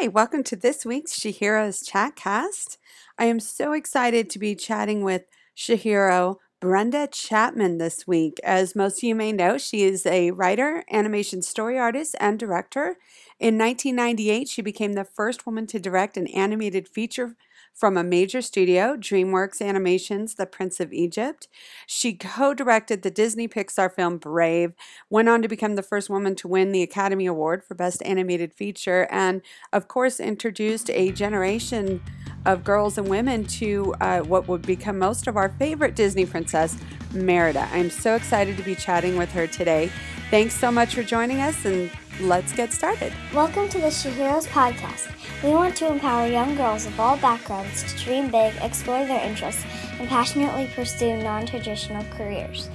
Hi, welcome to this week's SheHeroes Chatcast. I am so excited to be chatting with SheHero Brenda Chapman this week. As most of you may know, she is a writer, animation story artist, and director. In 1998, she became the first woman to direct an animated feature from a major studio, DreamWorks Animation's The Prince of Egypt. She co directed the Disney Pixar film Brave, went on to become the first woman to win the Academy Award for Best Animated Feature, and of course, introduced a generation of girls and women to uh, what would become most of our favorite Disney princess, Merida. I'm so excited to be chatting with her today. Thanks so much for joining us, and let's get started. Welcome to the SheHeroes podcast. We want to empower young girls of all backgrounds to dream big, explore their interests, and passionately pursue non traditional careers.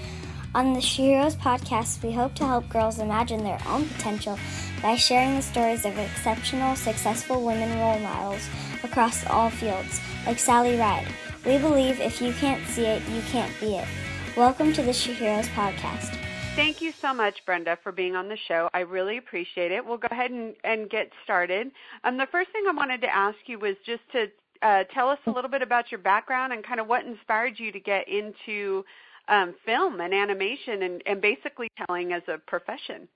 On the SheHeroes podcast, we hope to help girls imagine their own potential by sharing the stories of exceptional, successful women role models across all fields, like Sally Ride. We believe if you can't see it, you can't be it. Welcome to the SheHeroes podcast. Thank you so much, Brenda, for being on the show. I really appreciate it. We'll go ahead and, and get started. Um, the first thing I wanted to ask you was just to uh, tell us a little bit about your background and kind of what inspired you to get into um, film and animation and, and basically telling as a profession.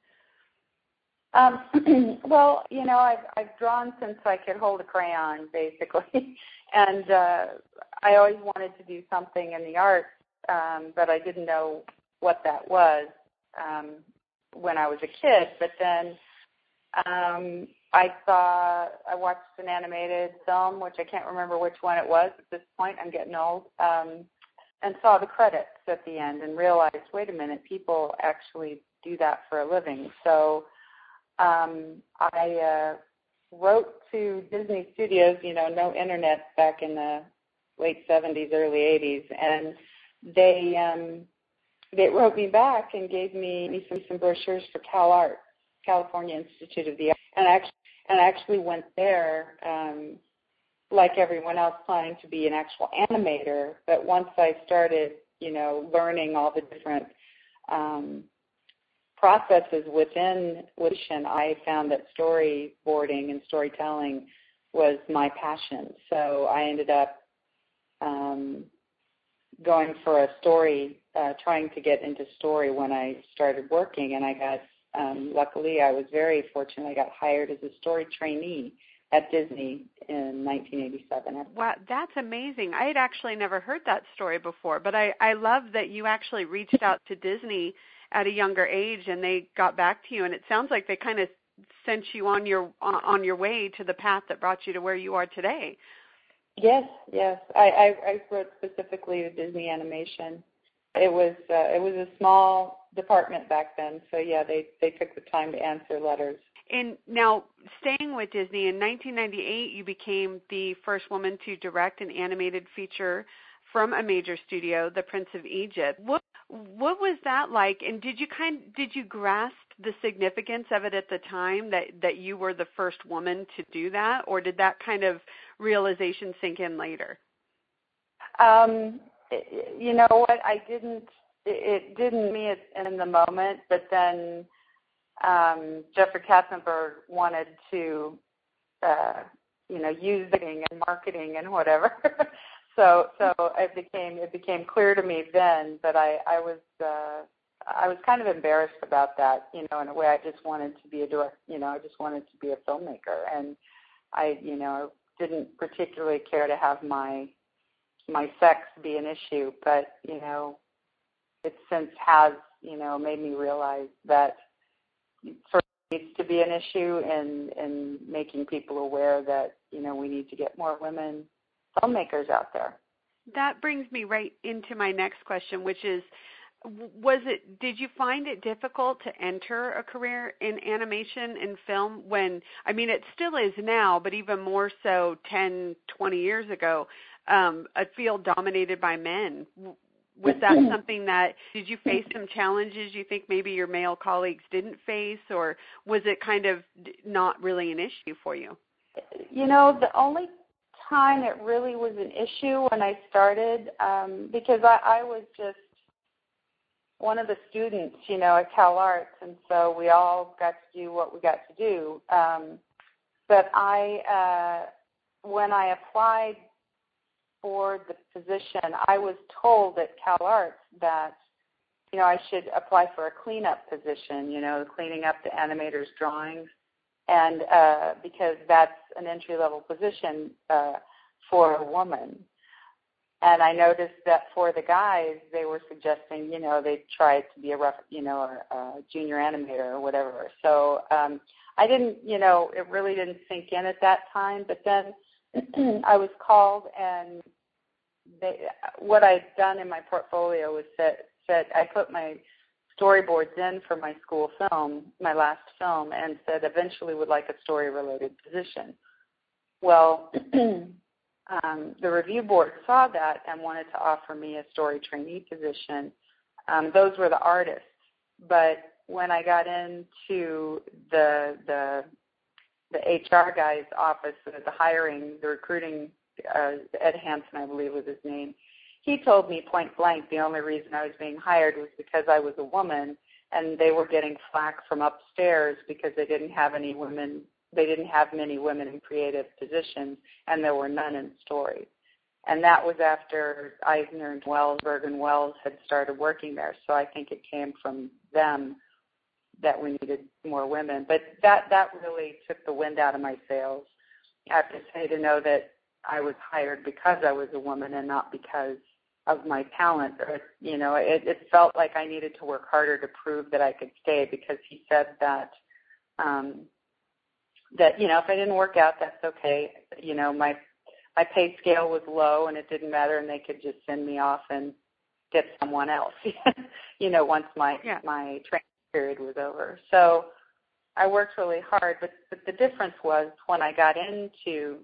Um, well, you know, I've I've drawn since I could hold a crayon, basically, and uh, I always wanted to do something in the arts, um, but I didn't know what that was um, when I was a kid. But then um, I saw, I watched an animated film, which I can't remember which one it was at this point. I'm getting old. Um, and saw the credits at the end and realized, wait a minute, people actually do that for a living. So um, I uh, wrote to Disney Studios, you know, no internet back in the late 70s, early 80s, and they um, they wrote me back and gave me some, some brochures for CalArts, California Institute of the Arts, and actually and I actually went there um, like everyone else planning to be an actual animator. But once I started, you know, learning all the different um, processes within Lucian, I found that storyboarding and storytelling was my passion. So I ended up um, going for a story, uh, trying to get into story when I started working, and I got um, luckily I was very fortunate. I got hired as a story trainee at Disney in 1987. Wow, that's amazing. I had actually never heard that story before, but I I love that you actually reached out to Disney at a younger age and they got back to you and it sounds like they kind of sent you on your on your way to the path that brought you to where you are today. Yes, yes. I, I, I wrote specifically to Disney Animation. It was uh, it was a small department back then, so yeah, they they took the time to answer letters. And now, staying with Disney, in 1998, you became the first woman to direct an animated feature from a major studio, The Prince of Egypt. What what was that like? And did you kind did you grasp the significance of it at the time that that you were the first woman to do that, or did that kind of realization sink in later? Um, you know what? I didn't. It didn't me in the moment, but then um, Jeffrey Katzenberg wanted to, uh, you know, use the and marketing and whatever. so so it became it became clear to me then that I I was uh, I was kind of embarrassed about that. You know, in a way, I just wanted to be a direct. You know, I just wanted to be a filmmaker, and I you know didn't particularly care to have my my sex be an issue, but you know, it since has you know made me realize that for needs to be an issue in in making people aware that you know we need to get more women filmmakers out there. That brings me right into my next question, which is was it did you find it difficult to enter a career in animation and film when i mean it still is now but even more so 10 20 years ago um a field dominated by men? Was that something that did you face some challenges you think maybe your male colleagues didn't face or was it kind of not really an issue for you? You know the only time it really was an issue when i started um because i i was just one of the students, you know, at Cal Arts, and so we all got to do what we got to do. Um, but I, uh, when I applied for the position, I was told at Cal Arts that you know I should apply for a cleanup position. You know, cleaning up the animators' drawings, and uh, because that's an entry level position uh, for a woman. And I noticed that for the guys, they were suggesting, you know, they tried to be a rough, you know, a, a junior animator or whatever. So um, I didn't, you know, it really didn't sink in at that time. But then I was called, and they, what I'd done in my portfolio was that said I put my storyboards in for my school film, my last film, and said eventually would like a story related position. Well, um, the review board saw that and wanted to offer me a story trainee position. Um, those were the artists, but when I got into the the the HR guy's office, the hiring, the recruiting, uh, Ed Hansen, I believe was his name. He told me point blank the only reason I was being hired was because I was a woman, and they were getting flack from upstairs because they didn't have any women they didn't have many women in creative positions, and there were none in story. And that was after Eisner and Wells, Bergen Wells had started working there. So I think it came from them that we needed more women. But that that really took the wind out of my sails. I have to say to know that I was hired because I was a woman and not because of my talent. Or you know, it, it felt like I needed to work harder to prove that I could stay because he said that um, that you know if I didn't work out, that's okay. You know, my my pay scale was low, and it didn't matter, and they could just send me off and get someone else. you know, once my yeah. my training period was over. So I worked really hard, but but the difference was when I got into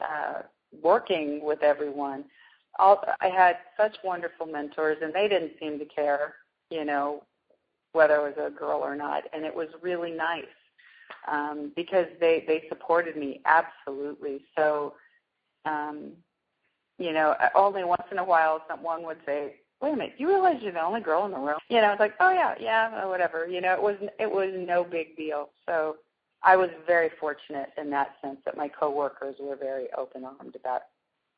uh, working with everyone. All, I had such wonderful mentors, and they didn't seem to care, you know, whether I was a girl or not, and it was really nice um, because they they supported me absolutely. So, um, you know, only once in a while someone would say, "Wait a minute, you realize you're the only girl in the room?" You know, it's like, "Oh yeah, yeah, whatever." You know, it was it was no big deal. So, I was very fortunate in that sense that my coworkers were very open armed about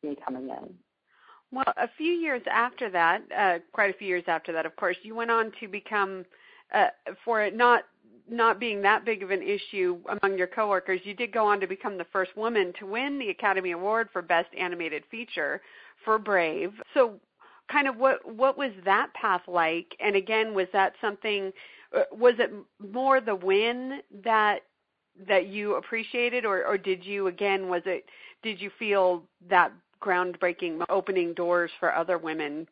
me coming in. Well, a few years after that, uh, quite a few years after that, of course, you went on to become, uh, for not not being that big of an issue among your coworkers, you did go on to become the first woman to win the Academy Award for Best Animated Feature for Brave. So, kind of what what was that path like? And again, was that something? Uh, was it more the win that that you appreciated, or or did you again? Was it did you feel that groundbreaking opening doors for other women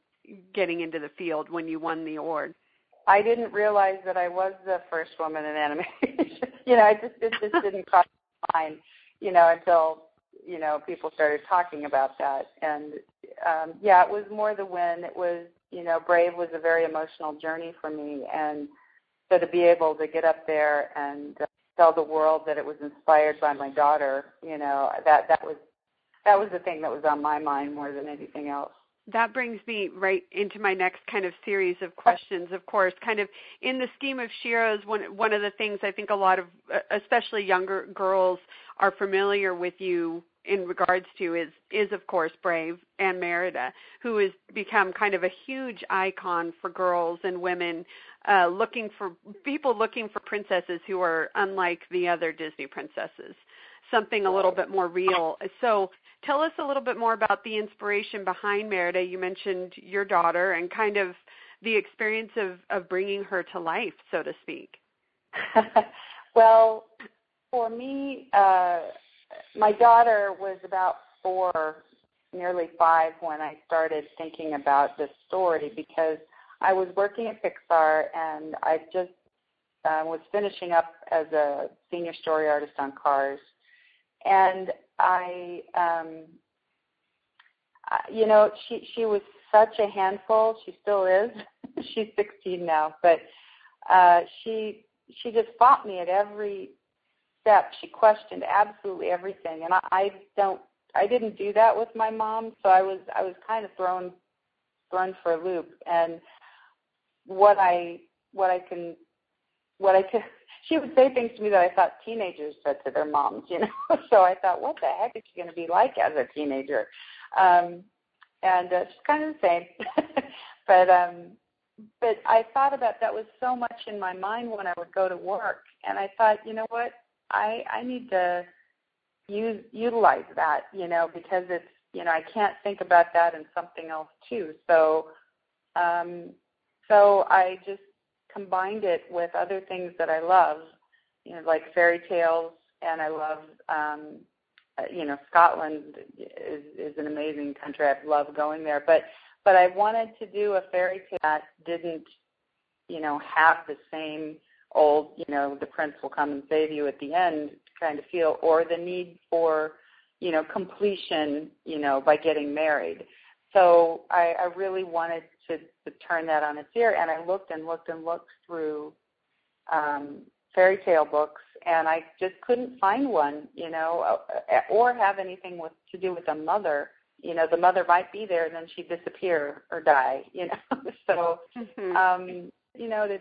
getting into the field when you won the award? I didn't realize that I was the first woman in animation. you know, I just it just didn't cross my mind, you know, until you know people started talking about that. And um, yeah, it was more the win. It was you know, Brave was a very emotional journey for me, and so to be able to get up there and uh, tell the world that it was inspired by my daughter, you know, that that was that was the thing that was on my mind more than anything else that brings me right into my next kind of series of questions. Of course, kind of in the scheme of SheHeroes, one one of the things I think a lot of, uh, especially younger girls, are familiar with you in regards to is is of course Brave and Merida, who has become kind of a huge icon for girls and women uh, looking for people looking for princesses who are unlike the other Disney princesses, something a little bit more real. So tell us a little bit more about the inspiration behind Merida. You mentioned your daughter and kind of the experience of, of bringing her to life, so to speak. well, for me, uh, my daughter was about four, nearly five, when I started thinking about this story because I was working at Pixar and I just uh, was finishing up as a senior story artist on Cars. And I, um, you know, she she was such a handful. She still is. She's 16 now, but uh, she she just fought me at every step. She questioned absolutely everything, and I, I don't. I didn't do that with my mom, so I was I was kind of thrown thrown for a loop. And what I what I can what I can she would say things to me that I thought teenagers said to their moms, you know. so I thought, what the heck is she going to be like as a teenager? Um, and uh, she's kind of the same, but um, but I thought about that was so much in my mind when I would go to work, and I thought, you know what, I I need to use utilize that, you know, because it's you know I can't think about that and something else too. So um, so I just combined it with other things that I love, you know, like fairy tales, and I love, um, uh, you know, Scotland is is an amazing country. I love going there, but but I wanted to do a fairy tale that didn't, you know, have the same old, you know, the prince will come and save you at the end kind of feel, or the need for, you know, completion, you know, by getting married. So I, I really wanted to, to turn that on its ear. And I looked and looked and looked through um, fairy tale books, and I just couldn't find one, you know, uh, or have anything with to do with a mother. You know, the mother might be there, and then she'd disappear or die. You know, so mm-hmm. um, you know to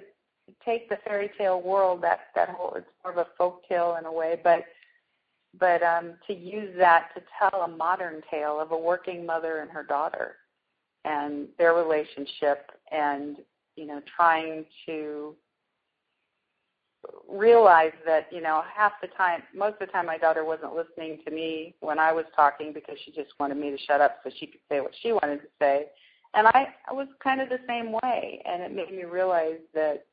take the fairy tale world that that whole it's more of a folk tale in a way, but but um, to use that to tell a modern tale of a working mother and her daughter and their relationship and you know trying to realize that you know half the time most of the time my daughter wasn't listening to me when I was talking because she just wanted me to shut up so she could say what she wanted to say. And I, I was kind of the same way and it made me realize that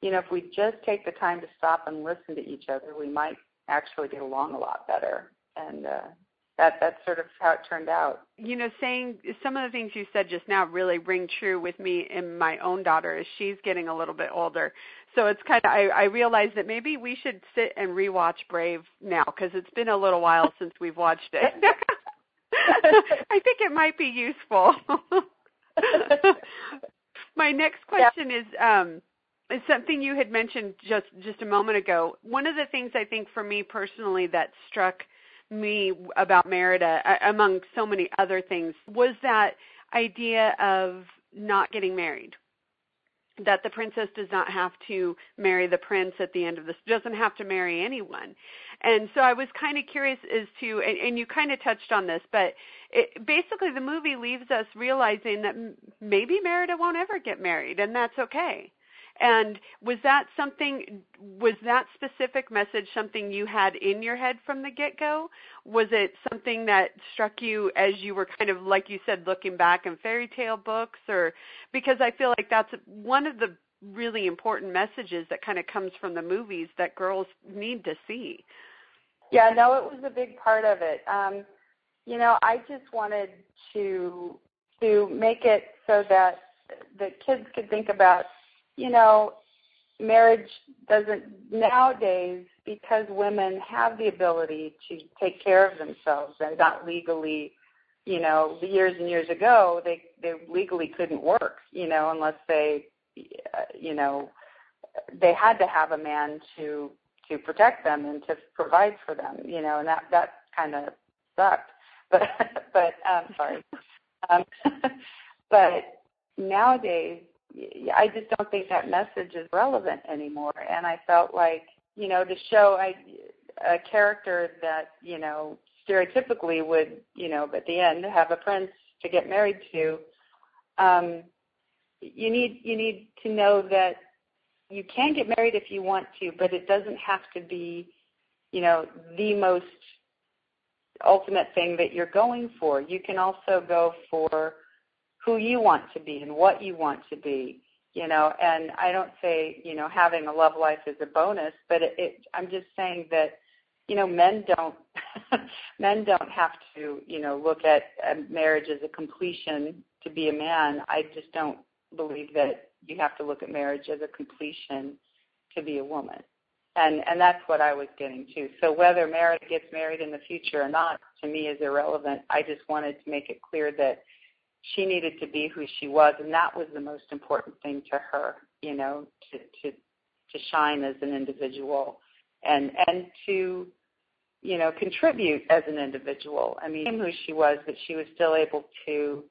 you know if we just take the time to stop and listen to each other we might actually get along a lot better. And uh that that's sort of how it turned out. You know, saying some of the things you said just now really ring true with me and my own daughter as she's getting a little bit older. So it's kind of I, I realized that maybe we should sit and rewatch Brave now because it's been a little while since we've watched it. I think it might be useful. my next question yeah. is um is something you had mentioned just just a moment ago. One of the things I think for me personally that struck me about Merida, among so many other things, was that idea of not getting married. That the princess does not have to marry the prince at the end of this, doesn't have to marry anyone. And so I was kind of curious as to, and, and you kind of touched on this, but it, basically the movie leaves us realizing that maybe Merida won't ever get married, and that's okay and was that something, was that specific message something you had in your head from the get go? Was it something that struck you as you were kind of, like you said, looking back in fairy tale books? Or because I feel like that's one of the really important messages that kind of comes from the movies that girls need to see. Yeah, no, it was a big part of it. Um, you know, I just wanted to to make it so that the kids could think about you know, marriage doesn't nowadays because women have the ability to take care of themselves. They're not legally, you know, years and years ago they they legally couldn't work, you know, unless they, uh, you know, they had to have a man to to protect them and to provide for them, you know, and that that kind of sucked. But but um, sorry, um, but nowadays I just don't think that message is relevant anymore. And I felt like, you know, to show I, a character that, you know, stereotypically would, you know, at the end have a prince to get married to, um, you need you need to know that you can get married if you want to, but it doesn't have to be, you know, the most ultimate thing that you're going for. You can also go for who you want to be and what you want to be you know and i don't say you know having a love life is a bonus but it, it i'm just saying that you know men don't men don't have to you know look at marriage as a completion to be a man. I just don't believe that you have to look at marriage as a completion to be a woman. And and that's what i was getting to. So whether Merida gets married in the future or not to me is irrelevant. I just wanted to make it clear that she needed to be who she was and that was the most important thing to her you know to to to shine as an individual and and to you know contribute as an individual. I mean who she was but she was still able to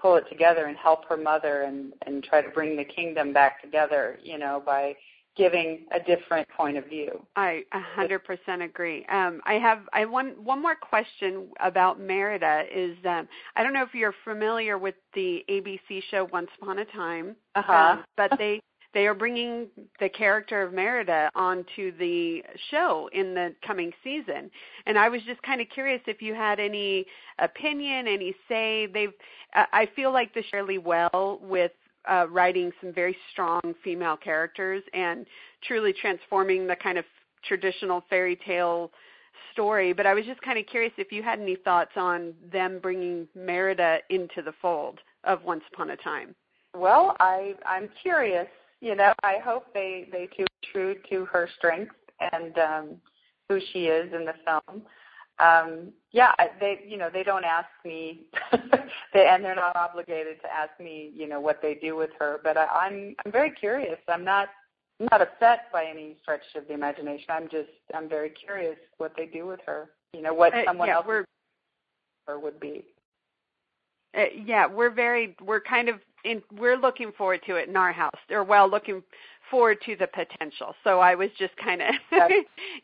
pull it together and help her mother and and try to bring the kingdom back together you know by giving a different point of view. I a hundred percent agree. Um, I have I one one more question about Merida is um, I don't know if you're familiar with the ABC show Once Upon a Time, uh-huh. um, but they they are bringing the character of Merida onto the show in the coming season. And I was just kind of curious if you had any opinion, any say. They've I feel like the Shirley well with uh, writing some very strong female characters and truly transforming the kind of traditional fairy tale story. But I was just kind of curious if you had any thoughts on them bringing Merida into the fold of Once Upon a Time. Well, I I'm curious. You know, I hope they they keep true to her strengths and um, who she is in the film um yeah they you know they don't ask me they and they're not obligated to ask me you know what they do with her but I, i'm i'm very curious. I'm not I'm not upset by any stretch of the imagination. I'm just i'm very curious what they do with her you know what uh, someone yeah, else or would be. Uh, yeah we're very we're kind of in we're looking forward to it in our house or well looking forward to the potential. So i was just kind of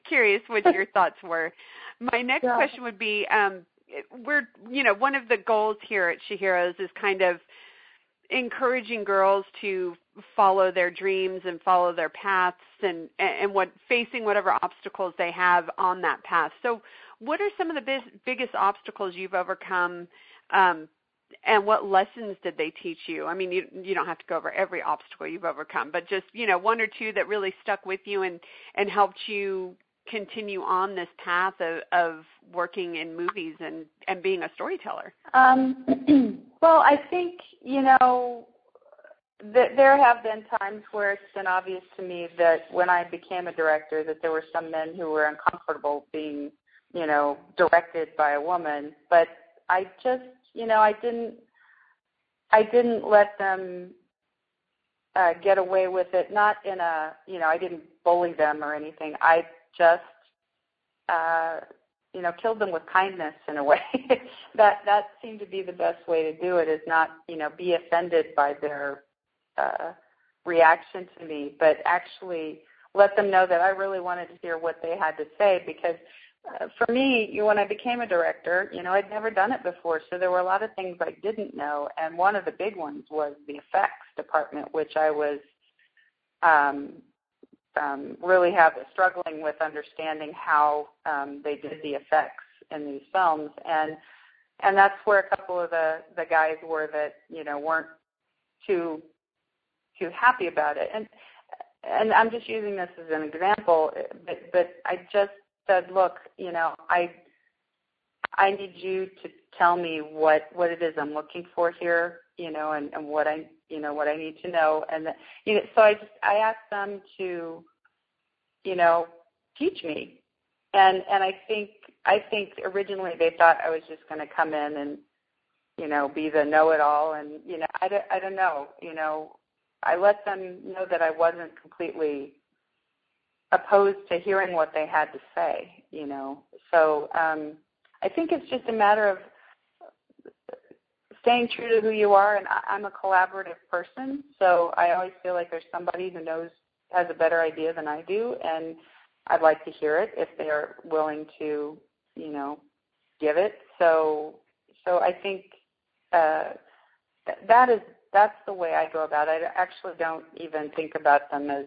curious what your thoughts were my next yeah. question would be um, we're you know one of the goals here at SheHeroes is kind of encouraging girls to follow their dreams and follow their paths and and what facing whatever obstacles they have on that path. So, what are some of the biz, biggest obstacles you've overcome? Um, and what lessons did they teach you? I mean, you you don't have to go over every obstacle you've overcome, but just you know one or two that really stuck with you and and helped you continue on this path of, of working in movies and, and being a storyteller? Um, well, I think, you know, th- there have been times where it's been obvious to me that when I became a director that there were some men who were uncomfortable being, you know, directed by a woman, but I just, you know, I didn't I didn't let them uh, get away with it. Not in a, you know, I didn't bully them or anything. I just uh, you know killed them with kindness in a way. that that seemed to be the best way to do it. Is not you know be offended by their uh, reaction to me, but actually let them know that I really wanted to hear what they had to say because. Uh, for me, you, when I became a director, you know, I'd never done it before, so there were a lot of things I didn't know, and one of the big ones was the effects department, which I was um, um, really have struggling with understanding how um, they did the effects in these films, and and that's where a couple of the the guys were that you know weren't too too happy about it, and and I'm just using this as an example, but but I just said, look, you know, I I need you to tell me what what it is I'm looking for here, you know, and and what I you know what I need to know, and you know, so I just I asked them to, you know, teach me, and and I think I think originally they thought I was just going to come in and, you know, be the know-it-all, and you know, I don't, I don't know, you know, I let them know that I wasn't completely opposed to hearing what they had to say, you know, so. um I think it's just a matter of staying true to who you are. And I, I'm a collaborative person, so I always feel like there's somebody who knows has a better idea than I do, and I'd like to hear it if they are willing to, you know, give it. So, so I think uh, th- that is that's the way I go about it. I actually don't even think about them as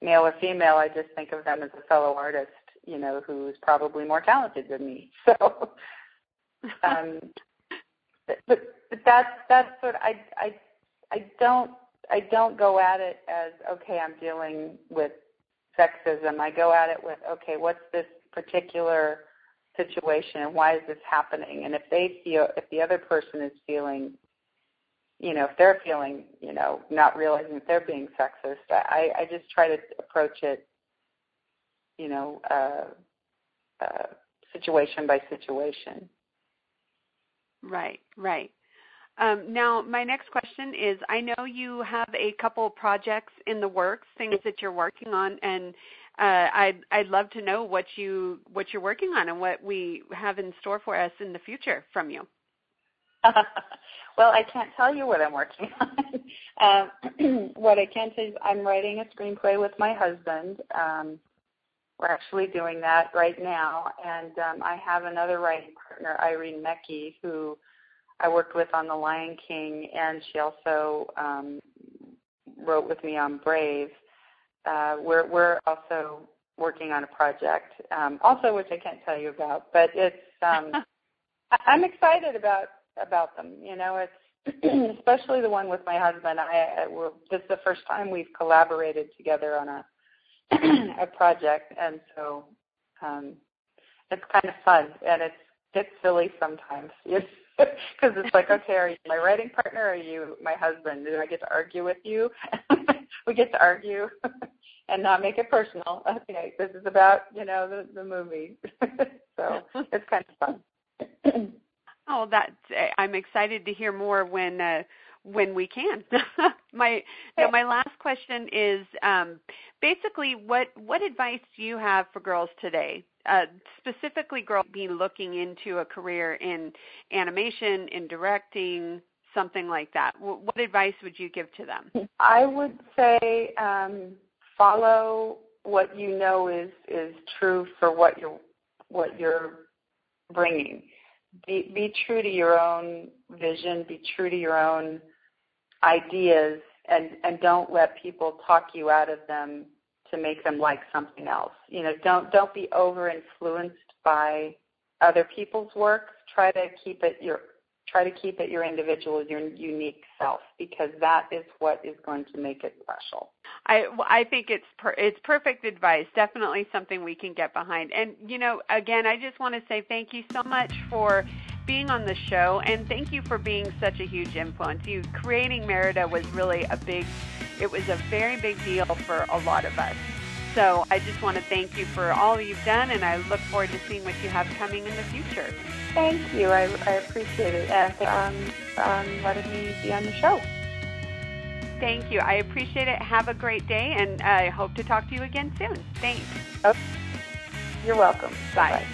male or female. I just think of them as a fellow artist you know, who's probably more talented than me. So, um, but, but that's that's what I I I don't I don't go at it as okay, I'm dealing with sexism. I go at it with okay, what's this particular situation and why is this happening? And if they feel if the other person is feeling you know, if they're feeling, you know, not realizing that they're being sexist, I, I just try to approach it you know, uh, uh, situation by situation. Right, right. Um, now, my next question is: I know you have a couple projects in the works, things that you're working on, and uh, I'd I'd love to know what you what you're working on and what we have in store for us in the future from you. well, I can't tell you what I'm working on. um, what I can say is I'm writing a screenplay with my husband. Um, we're actually doing that right now, and um, I have another writing partner, Irene Mecchi, who I worked with on The Lion King, and she also um, wrote with me on Brave. Uh, we're we're also working on a project, um, also which I can't tell you about, but it's um, I'm excited about about them. You know, it's especially the one with my husband. I, I we're, this is the first time we've collaborated together on a a project, and so um, it's kind of fun and it's it's silly sometimes. Because it's like, okay, are you my writing partner? Or are you my husband? Do I get to argue with you? we get to argue and not make it personal. Okay, this is about you know the the movie, so it's kind of fun. oh, that's I'm excited to hear more when uh, when we can. my now my last question is um, basically what what advice do you have for girls today? Uh, specifically, girls be looking into a career in animation, in directing, something like that. what advice would you give to them? I would say um, follow what you know is is true for what you're what you're bringing. Be be true to your own vision. Be true to your own ideas, and and don't let people talk you out of them to make them like something else. You know, don't don't be over influenced by other people's work. Try to keep it your try to keep it your individual, your unique self, because that is what is going to make it special. I I think it's per, it's perfect advice. Definitely something we can get behind. And you know, again, I just want to say thank you so much for being on the show and thank you for being such a huge influence. You creating Merida was really a big it was a very big deal for a lot of us. So I just want to thank you for all you've done, and I look forward to seeing what you have coming in the future. Thank you. I, I appreciate it, and um, um, letting me be on the show. Thank you. I appreciate it. Have a great day, and I hope to talk to you again soon. Thanks. Okay. You're welcome. Bye. Bye.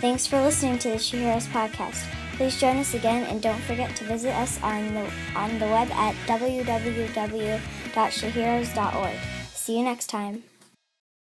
Thanks for listening to the She Heroes podcast. Please join us again, and don't forget to visit us on the on the web at www.sheheroes.org. See you next time.